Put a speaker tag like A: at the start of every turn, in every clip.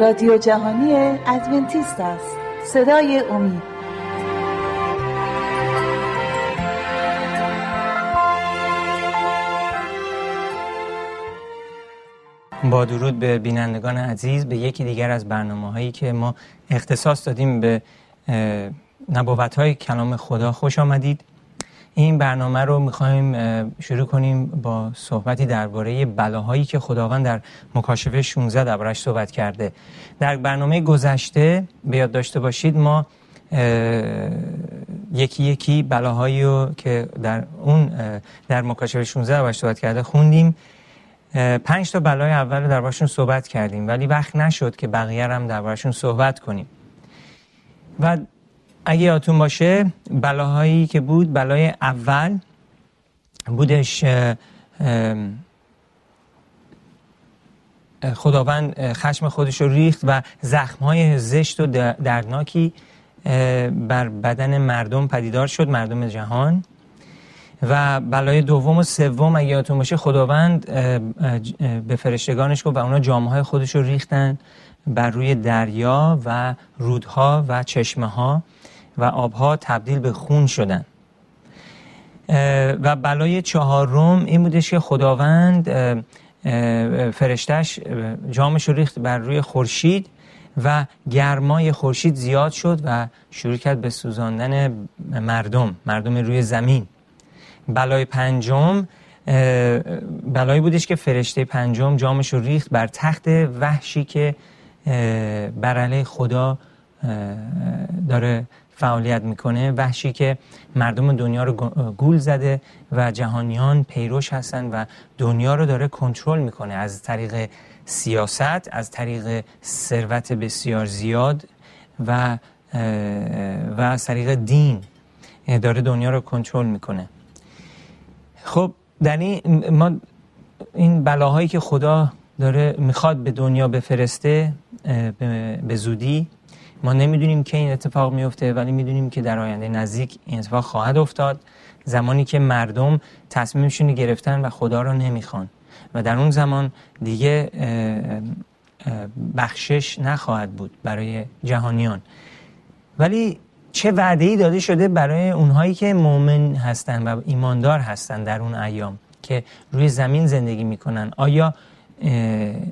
A: رادیو جهانی ادونتیست است. صدای امید.
B: با درود به بینندگان عزیز به یکی دیگر از برنامه هایی که ما اختصاص دادیم به نبوت های کلام خدا. خوش آمدید. این برنامه رو می‌خوایم شروع کنیم با صحبتی درباره بلاهایی که خداوند در مکاشفه 16 دربارش صحبت کرده. در برنامه گذشته به یاد داشته باشید ما یکی یکی بلاهایی رو که در اون در مکاشفه 16 دربارش صحبت کرده خوندیم. پنج تا بلای اول دربارشون صحبت کردیم ولی وقت نشد که بقیه هم دربارشون صحبت کنیم. و اگه یادتون باشه بلاهایی که بود بلای اول بودش خداوند خشم خودش رو ریخت و زخمهای زشت و دردناکی بر بدن مردم پدیدار شد مردم جهان. و بلای دوم و سوم اگه یادتون باشه خداوند به فرشتگانش گفت و اونا جامعه خودش رو ریختن بر روی دریا و رودها و چشمه ها و آبها تبدیل به خون شدن. و بلای چهارم این بودش که خداوند فرشتش جامش رو ریخت بر روی خورشید و گرمای خورشید زیاد شد و شروع کرد به سوزاندن مردم مردم روی زمین. بلای پنجم بلایی بودش که فرشته پنجم جامش رو ریخت بر تخت وحشی که بر خدا داره فعالیت می‌کنه وحشی که مردم دنیا رو گول زده و جهانیان پیروش هستن و دنیا رو داره کنترل می‌کنه. از طریق سیاست از طریق ثروت بسیار زیاد و و از طریق دین داره دنیا رو کنترل می‌کنه. خب در این ما این بلاهایی که خدا داره می‌خواد به دنیا بفرسته به زودی ما نمی‌دونیم که این اتفاق میفته ولی می‌دونیم که در آینده نزدیک این اتفاق خواهد افتاد. زمانی که مردم تصمیمشون گرفتن و خدا رو نمی‌خوان. و در اون زمان دیگه بخشش نخواهد بود برای جهانیان. ولی چه وعده ای داده شده برای اونهایی که مؤمن هستند و ایماندار هستند در اون ایام که روی زمین زندگی می‌کنن؟ آیا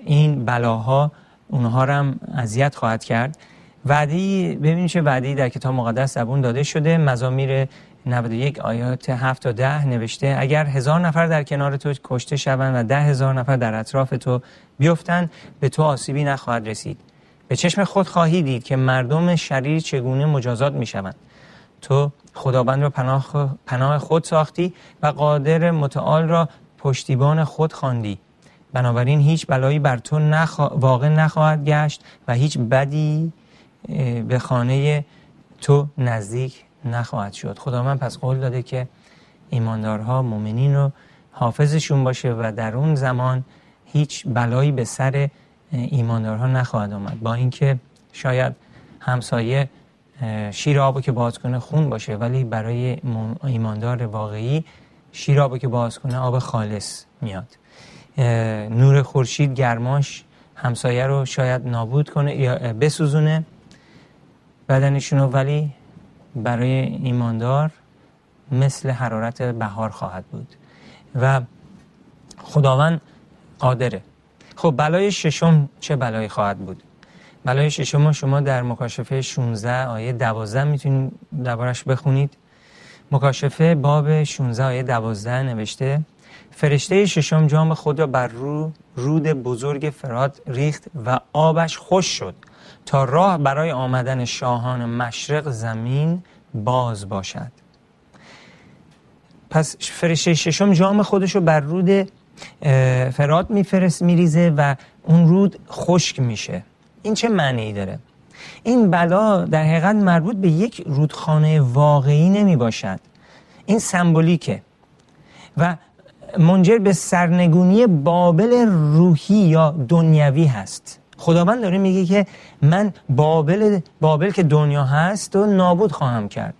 B: این بلاها اونها رو هم اذیت خواهد کرد؟ وعده ببینید چه وعده در کتاب مقدس زبون داده شده. مزامیر 91 آیات 7 تا 10 نوشته اگر هزار نفر در کنار تو کشته شوند و ده هزار نفر در اطراف تو بیفتند به تو آسیبی نخواهد رسید. به چشم خود خواهی دید که مردم شریر چگونه مجازات می شوند تو خداوند را پناه, پناه خود ساختی و قادر متعال را پشتیبان خود خواندی. بنابراین هیچ بلایی بر تو واقع نخواهد گشت و هیچ بدی به خانه تو نزدیک نخواهد شد. خداوند پس قول داده که ایماندارها مؤمنین رو حافظشون باشه و در اون زمان هیچ بلایی به سر ایماندارها نخواهد آمد. با اینکه شاید همسایه شیر آبو که باز کنه خون باشه ولی برای ایماندار واقعی شیر آبو که باز کنه آب خالص میاد. نور خورشید گرماش همسایه رو شاید نابود کنه یا بسوزونه. بدنشون ولی برای ایماندار مثل حرارت بهار خواهد بود. و خداوند قادره. خب بلای ششم چه بلایی خواهد بود؟ بلای ششم شما در مکاشفه 16 آیه 12 می‌تونید دربارش بخونید. مکاشفه باب 16 آیه 12 نوشته فرشته ششم جام خود را بر رو رود بزرگ فراد ریخت و آبش خوش شد. تا راه برای آمدن شاهان مشرق زمین باز باشد. پس فرشته ششم جام خودش رو بر رود فرات میفرست میریزه و اون رود خشک میشه. این چه معنی داره؟ این بلا در حقیقت مربوط به یک رودخانه واقعی نمی باشد. این سمبولیکه و منجر به سرنگونی بابل روحی یا دنیوی هست. خداوند داره میگه که من بابل بابل که دنیا هست و نابود خواهم کرد.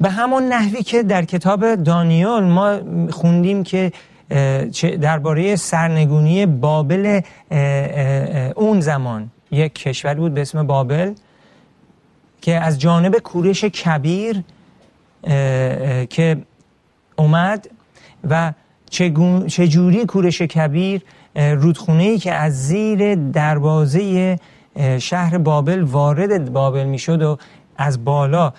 B: به همون نحوی که در کتاب دانیال ما خوندیم که درباره سرنگونی بابل اون زمان یک کشور بود به اسم بابل که از جانب کورش کبیر که اومد و چجوری کورش کبیر رودخونه ای که از زیر دروازه شهر بابل وارد بابل می‌شد و از بالا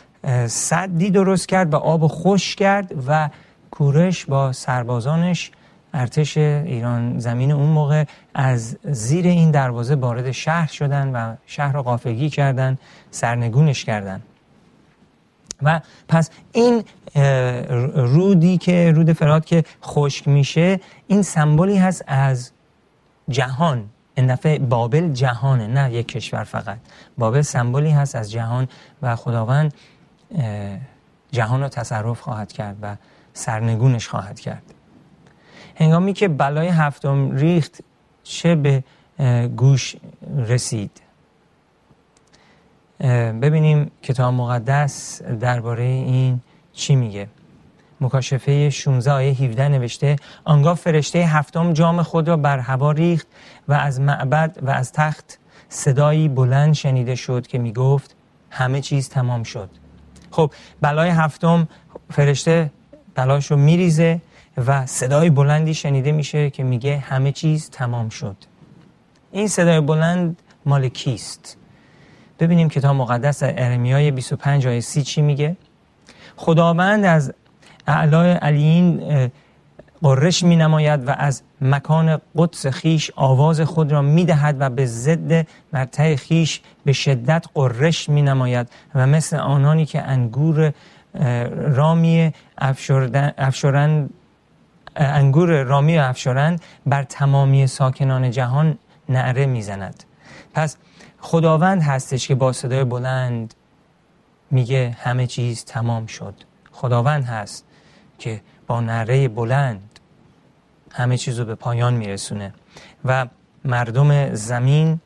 B: صدی درست کرد و آب خوش کرد و کورش با سربازانش ارتش ایران زمین اون موقع از زیر این دروازه وارد شهر شدن و شهر را قافگی کردن سرنگونش کردن. و پس این رودی که رود فرات که خشک میشه این سمبولی هست از جهان این دفعه بابل جهانه نه یک کشور فقط. بابل سمبولی هست از جهان و خداوند جهان رو تصرف خواهد کرد و سرنگونش خواهد کرد. هنگامی که بلای هفتم ریخت چه به گوش رسید؟ ببینیم کتاب مقدس درباره این چی میگه. مکاشفه 16 آیه 17 نوشته آنگاه فرشته هفتم جام خود را بر هوا ریخت و از معبد و از تخت صدایی بلند شنیده شد که می‌گفت همه چیز تمام شد. خب بلای هفتم فرشته بلاش رو میریزه و صدای بلندی شنیده میشه که میگه همه چیز تمام شد. این صدای بلند مال کیست؟ ببینیم کتاب مقدس ارمیای 25 آیه 30 چی میگه؟ خداوند از اعلای علیین قرش می نماید و از مکان قدس خیش آواز خود را می دهد و به ضد مرتع خیش به شدت قرش می نماید و مثل آنانی که انگور رامی افشورند انگور رامی افشارند بر تمامی ساکنان جهان نعره می‌زند. پس خداوند هستش که با صدای بلند میگه همه چیز تمام شد. خداوند هست. که با نعره بلند همه چیز رو به پایان میرسونه و مردم زمین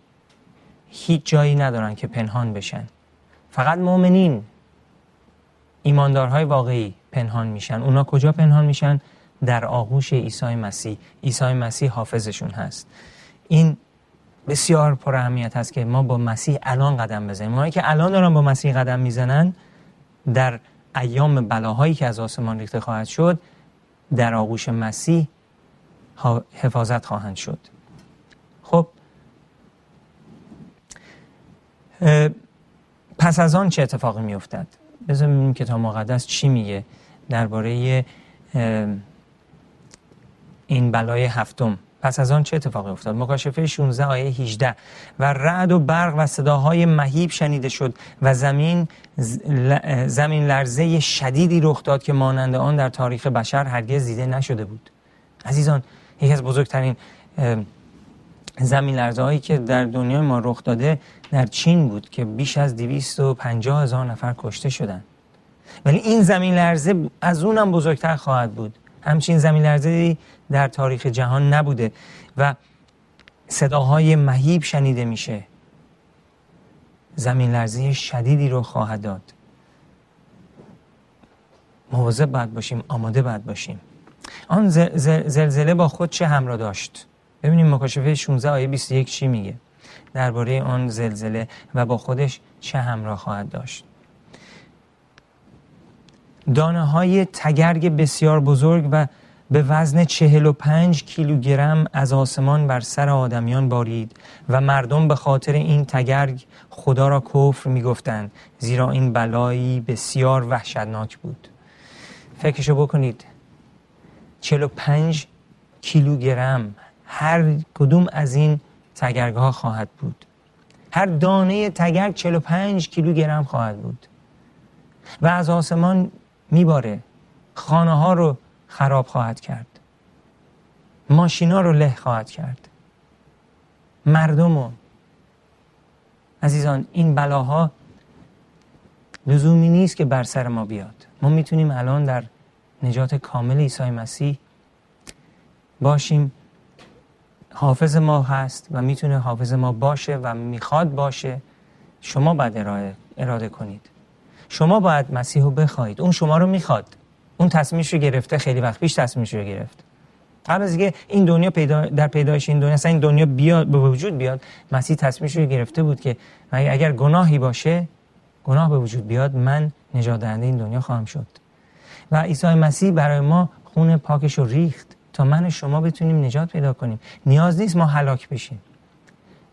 B: هیچ جایی ندارن که پنهان بشن. فقط مؤمنین ایماندارهای واقعی پنهان میشن. اونا کجا پنهان میشن؟ در آغوش عیسی مسیح. عیسی مسیح حافظشون هست. این بسیار پر اهمیت هست که ما با مسیح الان قدم بزنیم. اونایی که الان دارن با مسیح قدم می‌زنن در ایام بلاهایی که از آسمان ریخته خواهد شد در آغوش مسیح حفاظت خواهند شد. خب پس از آن چه اتفاقی می افتد بذار ببینیم کتاب مقدس چی میگه درباره این بلای هفتم. پس از آن چه اتفاقی افتاد؟ مکاشفه 16 آیه 18 و رعد و برق و صداهای مهیب شنیده شد و زمین زمین لرزه شدیدی رخ داد که مانند آن در تاریخ بشر هرگز دیده نشده بود. عزیزان یکی از بزرگترین زمین لرزه هایی که در دنیای ما رخ داده در چین بود که بیش از 250 هزار نفر کشته شدند. ولی این زمین لرزه از اونم بزرگتر خواهد بود. همچین زمین لرزه در تاریخ جهان نبوده و صداهای مهیب شنیده میشه. زمین لرزه شدیدی رو خواهد داد. مواظب باید باشیم آماده باید باشیم. آن زلزله با خود چه همراه داشت؟ ببینیم مکاشفه 16 آیه 21 چی میگه. درباره آن زلزله و با خودش چه همراه خواهد داشت؟ دانه های تگرگ بسیار بزرگ و به وزن چهل و پنج کیلوگرم از آسمان بر سر آدمیان بارید و مردم به خاطر این تگرگ خدا را کفر می گفتند زیرا این بلایی بسیار وحشتناک بود. فکرشو بکنید چهل و پنج کیلوگرم هر کدوم از این تگرگ ها خواهد بود. هر دانه تگرگ 45 کیلوگرم خواهد بود. و از آسمان میباره. خانه ها رو خراب خواهد کرد. ماشینا رو له خواهد کرد. مردم رو عزیزان این بلاها لزومی نیست که بر سر ما بیاد. ما می‌تونیم الان در نجات کامل عیسی مسیح باشیم. حافظ ما هست و می‌تونه حافظ ما باشه و می‌خواد باشه. شما باید اراده کنید. شما باید مسیح رو بخواید اون شما رو می‌خواد. اون تصمیمش رو گرفته خیلی وقت پیش تصمیمش رو گرفت. قبل از اینکه این دنیا پیدا در پیدایش این دنیا اصلا این دنیا بیاد به وجود بیاد مسیح تصمیمش رو گرفته بود که اگر گناهی باشه گناه به وجود بیاد من نجات دهنده این دنیا خواهم شد. و عیسی مسیح برای ما خون پاکش رو ریخت تا من و شما بتونیم نجات پیدا کنیم. نیاز نیست ما هلاک بشیم.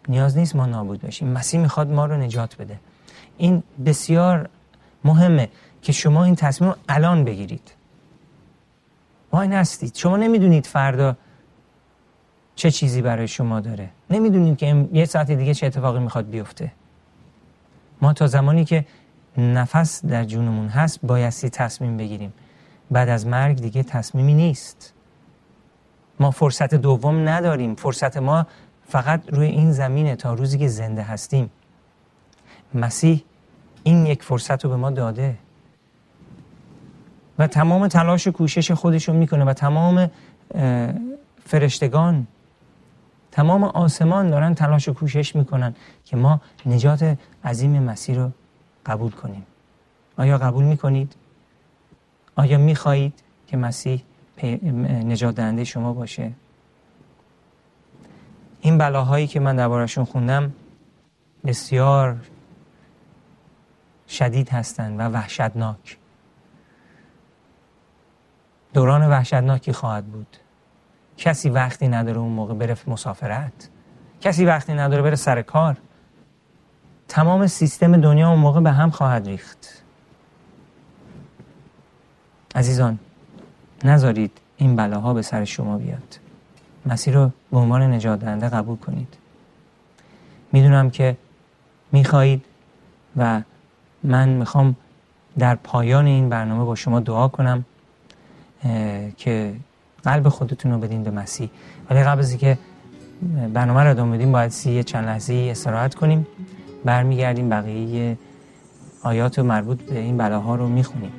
B: نیاز نیست ما نابود بشیم. مسیح می‌خواد ما رو نجات بده. این بسیار مهمه که شما این تصمیم رو الان بگیرید. وای نستید. شما نمی‌دونید فردا چه چیزی برای شما داره. نمی‌دونید که یه ساعت دیگه چه اتفاقی می‌خواد بیفته. ما تا زمانی که نفس در جونمون هست بایستی تصمیم بگیریم. بعد از مرگ دیگه تصمیمی نیست. ما فرصت دوم نداریم. فرصت ما فقط روی این زمینه تا روزی که زنده هستیم. مسیح این یک فرصت رو به ما داده و تمام تلاش و کوشش خودش رو می‌کنه و تمام فرشتگان تمام آسمان دارن تلاش و کوشش می‌کنن که ما نجات عظیم مسیح رو قبول کنیم آیا قبول می‌کنید؟ آیا می‌خواهید که مسیح نجات دهنده شما باشه؟ این بلاهایی که من دربارشون خوندم بسیار شدید هستند و وحشتناک. دوران وحشتناکی خواهد بود. کسی وقتی نداره اون موقع بره مسافرت. کسی وقتی نداره بره سر کار. تمام سیستم دنیا اون موقع به هم خواهد ریخت. عزیزان نذارید این بلاها به سر شما بیاد. مسیر رو به عنوان نجات دهنده قبول کنید. می‌دونم که می‌خواهید و من می‌خوام در پایان این برنامه با شما دعا کنم که قلب خودتون رو بدین به مسیح. ولی قبل از که برنامه رو ادامه بدیم باید سی چند لحظه استراحت کنیم. برمیگردیم بقیه آیات مربوط به این بلاها رو می‌خونیم.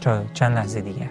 B: تا چند لحظه دیگر.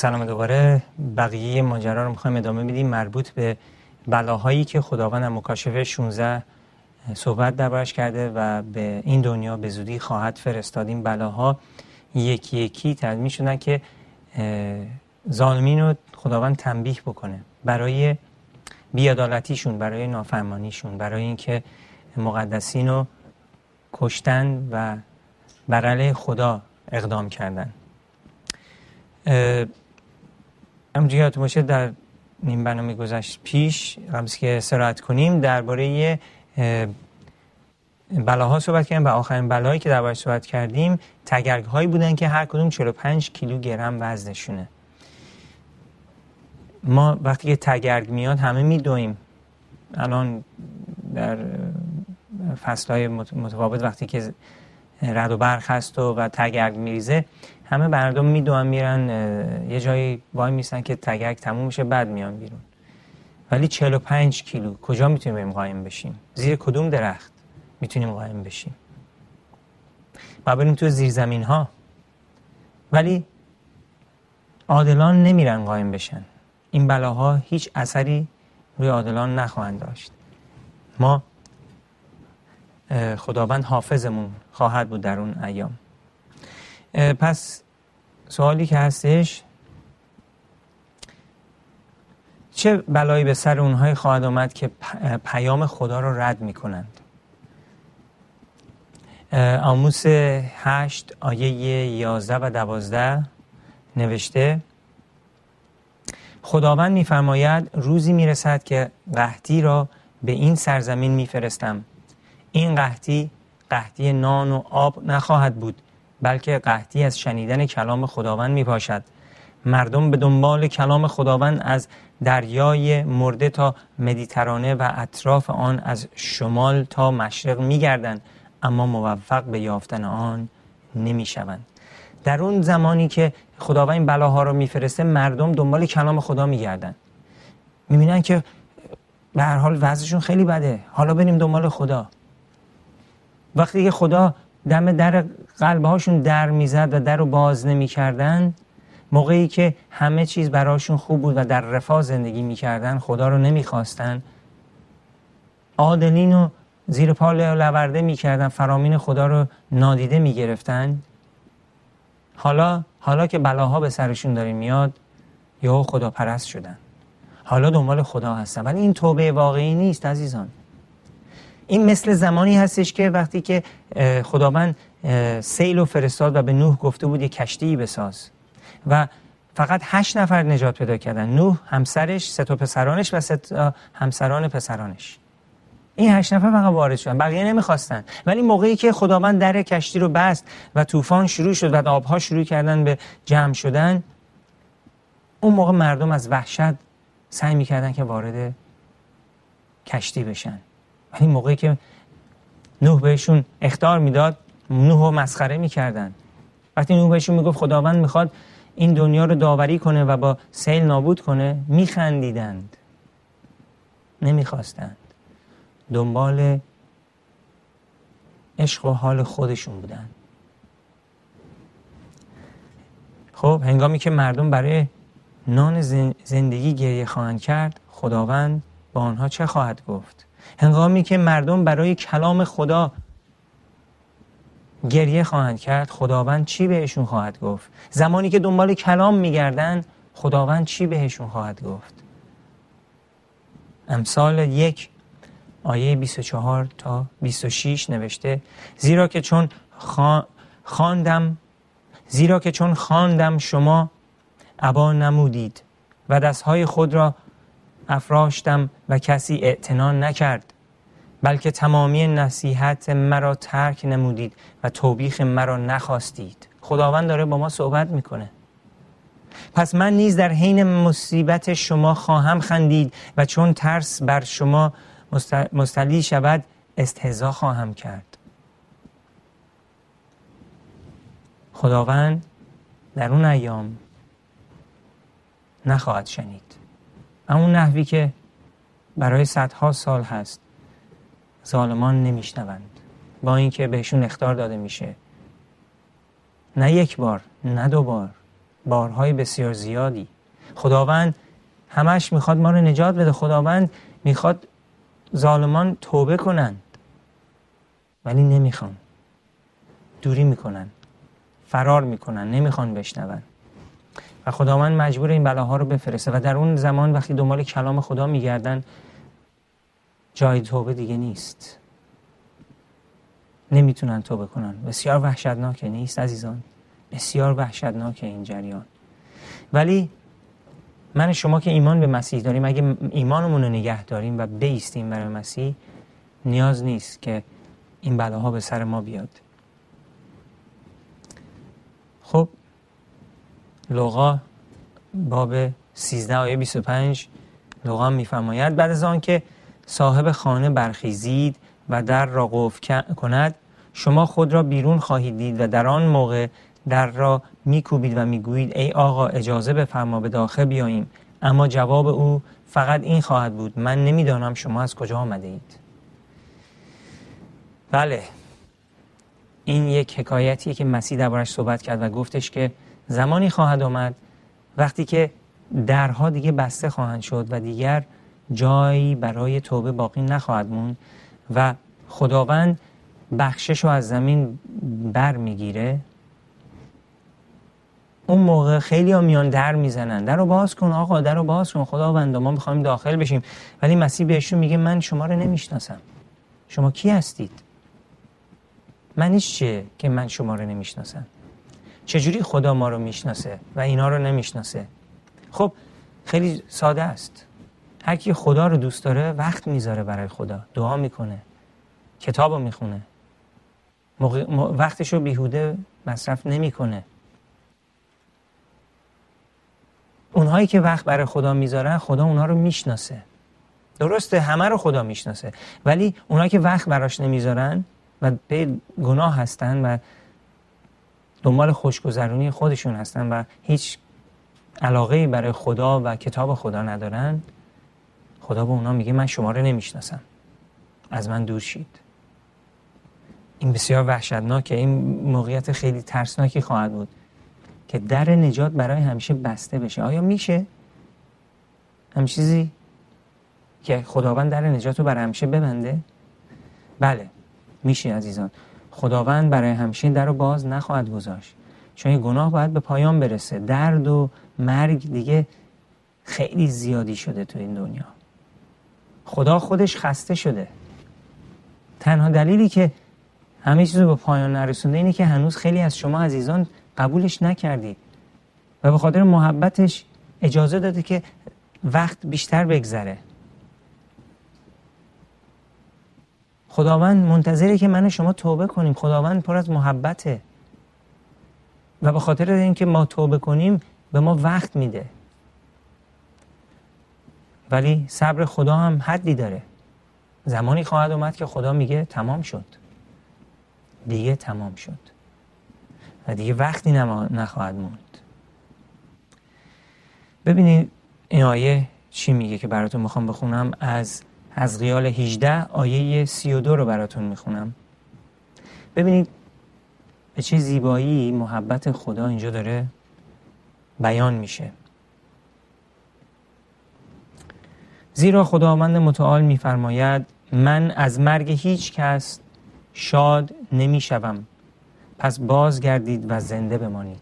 B: سلام دوباره. بقیه ماجرا رو می‌خوایم ادامه بدیم. مربوط به بلاهایی که خداوند مکاشفه 16 صحبت دربارش کرده و به این دنیا به زودی خواهد فرستاد این بلاها یکی یکی تدمی شدن که ظالمین رو خداوند تنبیه بکنه. برای بیادالتیشون برای نافرمانیشون برای اینکه مقدسین رو کشتن و بر خدا اقدام کردن. همونجوری یادتون باشه در این برنامه گذشت پیش قبل که سرعت کنیم درباره بلاها صحبت کردیم و آخرین بلایی که درباره صحبت کردیم تگرگ هایی بودن که هر کدوم 45 کیلوگرم وزنشونه. ما وقتی که تگرگ میاد همه میدویم. الان در فصل های متفاوت وقتی که رد و برق هست و, و تگرگ میریزه همه مردم می‌دونن میرن یه جایی وای میسن که تگرگ تموم میشه بعد میان بیرون. ولی 45 کیلو کجا می‌تونیم بریم قایم بشیم؟ زیر کدوم درخت می‌تونیم قایم بشیم؟ و بریم تو زیرزمین ها ولی عادلان نمیرن قایم بشن. این بلاها هیچ اثری روی عادلان نخواهند داشت. ما خداوند حافظمون خواهد بود در اون ایام. پس سوالی که هستش چه بلایی به سر اونهای خواهد آمد که پیام خدا رو رد می کنند آموس هشت آیه یازده و دوازده نوشته خداوند میفرماید روزی می‌رسد که قحطی را به این سرزمین میفرستم. این قحطی قحطی نان و آب نخواهد بود. بلکه قحطی از شنیدن کلام خداوند می باشد مردم به دنبال کلام خداوند از دریای مرده تا مدیترانه و اطراف آن از شمال تا مشرق می گردن اما موفق به یافتن آن نمی شوند. در اون زمانی که خداوند این بلاها رو میفرسته مردم دنبال کلام خدا میگردن می‌بینن که به هر حال وضعشون خیلی بده. حالا بریم دنبال خدا. وقتی که خدا دم در قلبهاشون در می‌زد و در رو باز نمی‌کردن. موقعی که همه چیز براشون خوب بود و در رفاه زندگی می‌کردن خدا رو نمی‌خواستن. عادلین و زیر پا لورده می‌کردن فرامین خدا رو نادیده می‌گرفتن. حالا حالا که بلاها به سرشون داره میاد یا خدا پرست شدن. حالا دنبال خدا هستن. ولی این توبه واقعی نیست عزیزان. این مثل زمانی هستش که وقتی که خداوند سیل و فرستاد و به نوح گفته بود یک کشتی بساز. و فقط هشت نفر نجات پیدا کردن. نوح همسرش سه تا پسرانش و سه همسران پسرانش. این هشت نفر فقط وارد شدن. بقیه نمی‌خواستن. ولی موقعی که خداوند در کشتی رو بست و طوفان شروع شد و آبها شروع کردن به جمع شدن اون موقع مردم از وحشت سعی می‌کردن که وارد کشتی بشن. ولی موقعی که نوح بهشون اختار می‌داد نوح رو مسخره می‌کردن. وقتی نوح بهشون می‌گفت خداوند می‌خواد این دنیا رو داوری کنه و با سیل نابود کنه میخندیدند. نمی‌خواستند. دنبال عشق و حال خودشون بودن. خب هنگامی که مردم برای نان زندگی گریه خواهند کرد خداوند با آنها چه خواهد گفت؟ هنگامی که مردم برای کلام خدا گریه خواهند کرد خداوند چی بهشون خواهد گفت؟ زمانی که دنبال کلام میگردن خداوند چی بهشون خواهد گفت؟ امثال یک آیه 24 تا 26 نوشته زیرا که چون خواندم زیرا که چون خواندم شما عبا نمودید و دستهای خود را افراشتم و کسی اعتنا نکرد بلکه تمامی نصیحت مرا ترک نمودید و توبیخ مرا نخواستید. خداوند داره با ما صحبت می‌کنه. پس من نیز در حین مصیبت شما خواهم خندید و چون ترس بر شما مستلی شود استهزا خواهم کرد. خداوند در اون ایام نخواهد شنید. اون نحوی که برای صدها سال هست ظالمان نمیشنوند. با اینکه بهشون اختار داده میشه. نه یک بار نه دو بار. بارهای بسیار زیادی. خداوند همش می‌خواد ما رو نجات بده. خداوند می‌خواد ظالمان توبه کنند. ولی نمی‌خوان. دوری می‌کنن. فرار می‌کنن. نمی‌خوان بشنون. و خداوند مجبور این بلاها رو بفرسته. و در اون زمان وقتی دنبال کلام خدا میگردن جای توبه دیگه نیست. نمی‌تونن توبه کنن. بسیار وحشتناکه نیست عزیزان؟ بسیار وحشتناکه این جریان. ولی من شما که ایمان به مسیح داریم اگه ایمانمون رو نگه داریم و بیستیم برای مسیح نیاز نیست که این بلاها به سر ما بیاد. خب لغا باب 13 آیه 25 لغا میفرماید بعد از آن که صاحب خانه برخیزید و در را قفل کند شما خود را بیرون خواهید دید و در آن موقع در را میکوبید و می‌گویید ای آقا اجازه بفرما به داخل بیاییم. اما جواب او فقط این خواهد بود من نمی‌دانم شما از کجا آمده اید بله. این یک حکایتیه که مسیح دربارش صحبت کرد و گفتش که زمانی خواهد آمد وقتی که درها دیگه بسته خواهند شد و دیگر جایی برای توبه باقی نخواهد موند و خداوند بخشش رو از زمین بر می‌گیره اون موقع خیلی ها میان در می‌زنن. در رو باز کن آقا در رو باز کن. خداوند ما می‌خوایم داخل بشیم. ولی مسیح بهشون میگه من شما رو نمی‌شناسم. شما کی هستید؟ منش چیه که من شما رو نمی‌شناسم؟ چجوری خدا ما رو می‌شناسه و اینا رو نمی‌شناسه؟ خب خیلی ساده است. هر کی خدا رو دوست داره وقت می‌ذاره برای خدا. دعا می‌کنه. کتاب رو می‌خونه وقتش رو بیهوده مصرف نمی‌کنه. اونهایی که وقت برای خدا می‌ذارن خدا اونها رو می‌شناسه. درسته همه رو خدا می‌شناسه. ولی اونهایی که وقت براش نمی‌ذارن و به گناه هستن و دنبال خوشگذرونی خودشون هستن و هیچ علاقه برای خدا و کتاب خدا ندارن خدا به اونا میگه من شما رو نمی‌شناسم. از من دور شید. این بسیار وحشتناکه. این موقعیت خیلی ترسناکی خواهد بود که در نجات برای همیشه بسته بشه. آیا میشه؟ هم چیزی که خداوند در نجات رو برای همیشه ببنده؟ بله میشه عزیزان. خداوند برای همیشه در رو باز نخواهد گذاشت. چون گناه باید به پایان برسه. درد و مرگ دیگه خیلی زیادی شده تو این دنیا. خدا خودش خسته شده. تنها دلیلی که همه چیز رو به پایان نرسونده اینه که هنوز خیلی از شما عزیزان قبولش نکردید و به خاطر محبتش اجازه داده که وقت بیشتر بگذره. خداوند منتظره که من شما توبه کنیم. خداوند پر از محبته. و به خاطر اینکه ما توبه کنیم به ما وقت میده. ولی صبر خدا هم حدی داره. زمانی خواهد اومد که خدا میگه تمام شد. دیگه تمام شد. و دیگه وقتی نخواهد موند. ببینید این آیه چی میگه که براتون می‌خوام بخونم؟ از از غیال 18 آیه 32 رو براتون می‌خونم. ببینید به چه زیبایی محبت خدا اینجا داره بیان میشه. زیرا خداوند متعال میفرماید من از مرگ هیچ کس شاد نمی‌شوم. پس بازگردید و زنده بمانید.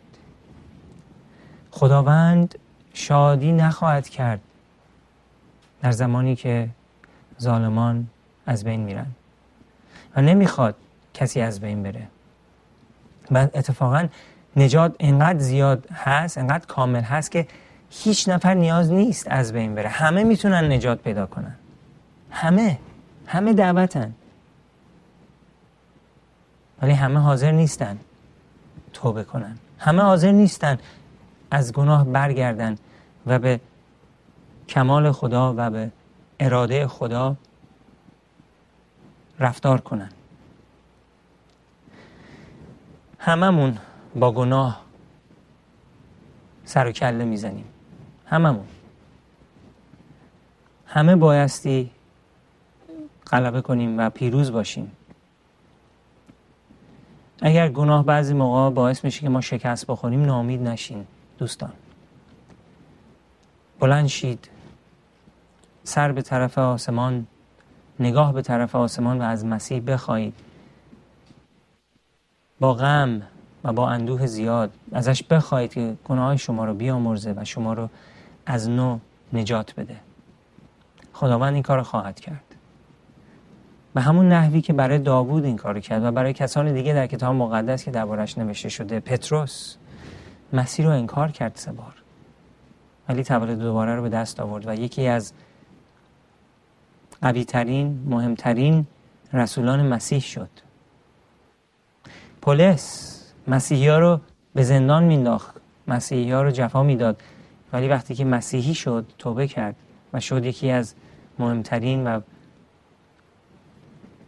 B: خداوند شادی نخواهد کرد در زمانی که ظالمان از بین میرن و نمی‌خواد کسی از بین بره. و اتفاقا نجات انقدر زیاد هست انقدر کامل هست که هیچ نفر نیاز نیست از بین بره. همه می‌تونن نجات پیدا کنن. همه همه دعوتن. ولی همه حاضر نیستن توبه کنن. همه حاضر نیستن از گناه برگردن و به کمال خدا و به اراده خدا رفتار کنن. هممون با گناه سر و کله می‌زنیم. هممون. همه بایستی غلبه کنیم و پیروز باشیم. اگر گناه بعضی موقع باعث میشه که ما شکست بخوریم نامید نشین دوستان. بلند شید. سر به طرف آسمان نگاه به طرف آسمان و از مسیح بخواهید. با غم و با اندوه زیاد ازش بخواهید که گناه شما رو بیامرزه و شما رو از نو نجات بده. خداوند این کار خواهد کرد. به همون نحوی که برای داوود این کار کرد و برای کسان دیگه در کتاب مقدس که دربارش نوشته شده پتروس مسیح رو انکار کرد سه بار. ولی تولد دوباره رو به دست آورد و یکی از قوی ترین مهمترین رسولان مسیح شد. پولس مسیحی ها رو به زندان مینداخت. مسیحی ها رو جفا می‌داد. ولی وقتی که مسیحی شد توبه کرد و شد یکی از مهمترین و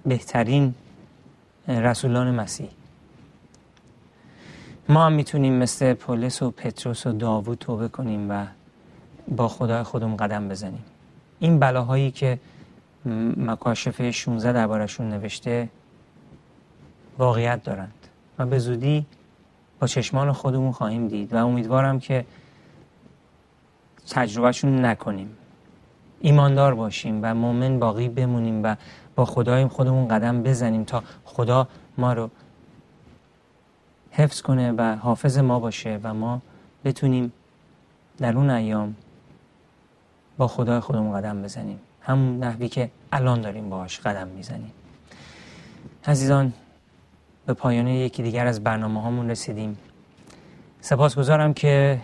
B: بهترین رسولان مسیح. ما هم می‌تونیم مثل پولس و پتروس و داوود توبه کنیم و با خدای خودمون قدم بزنیم. این بلاهایی که مکاشفه 16 دربارشون نوشته واقعیت دارند. و به زودی با چشمان خودمون خواهیم دید. و امیدوارم که تجربهشون نکنیم. ایماندار باشیم و مؤمن باقی بمونیم و با خدای خودمون قدم بزنیم تا خدا ما رو حفظ کنه و حافظ ما باشه و ما بتونیم در اون ایام با خدای خودمون قدم بزنیم. همون نحوی که الان داریم باهاش قدم می‌زنیم. عزیزان به پایان یکی دیگر از برنامه هامون رسیدیم. سپاسگزارم که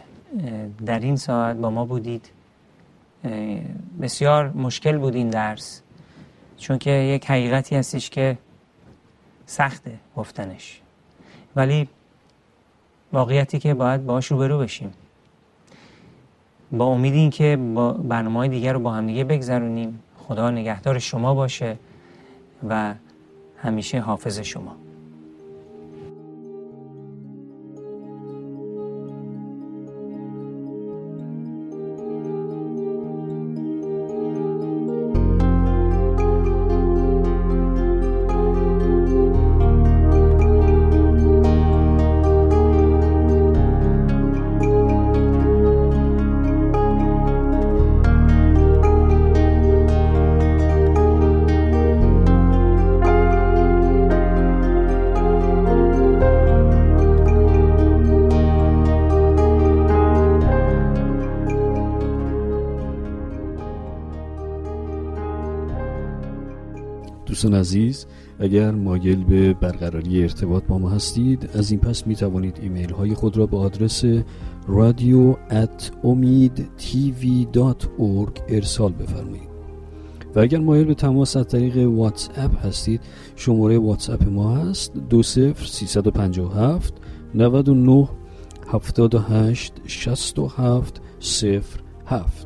B: در این ساعت با ما بودید. بسیار مشکل بود این درس چون که یک حقیقتی هستش که سخته گفتنش. ولی واقعیتی که باید باش روبرو بشیم. با امید این که با برنامه های دیگر رو با هم دیگه بگذرونیم. خدا نگهدار شما باشه و همیشه حافظ شما.
C: دوستان عزیز اگر مایل به برقراری ارتباط با ما هستید از این پس می توانید ایمیل های خود را به آدرس رادیو ارسال بفرمایید. و اگر مایل به تماس از طریق واتس اپ هستید شماره واتس اپ ما هست 20357 99 78 67 07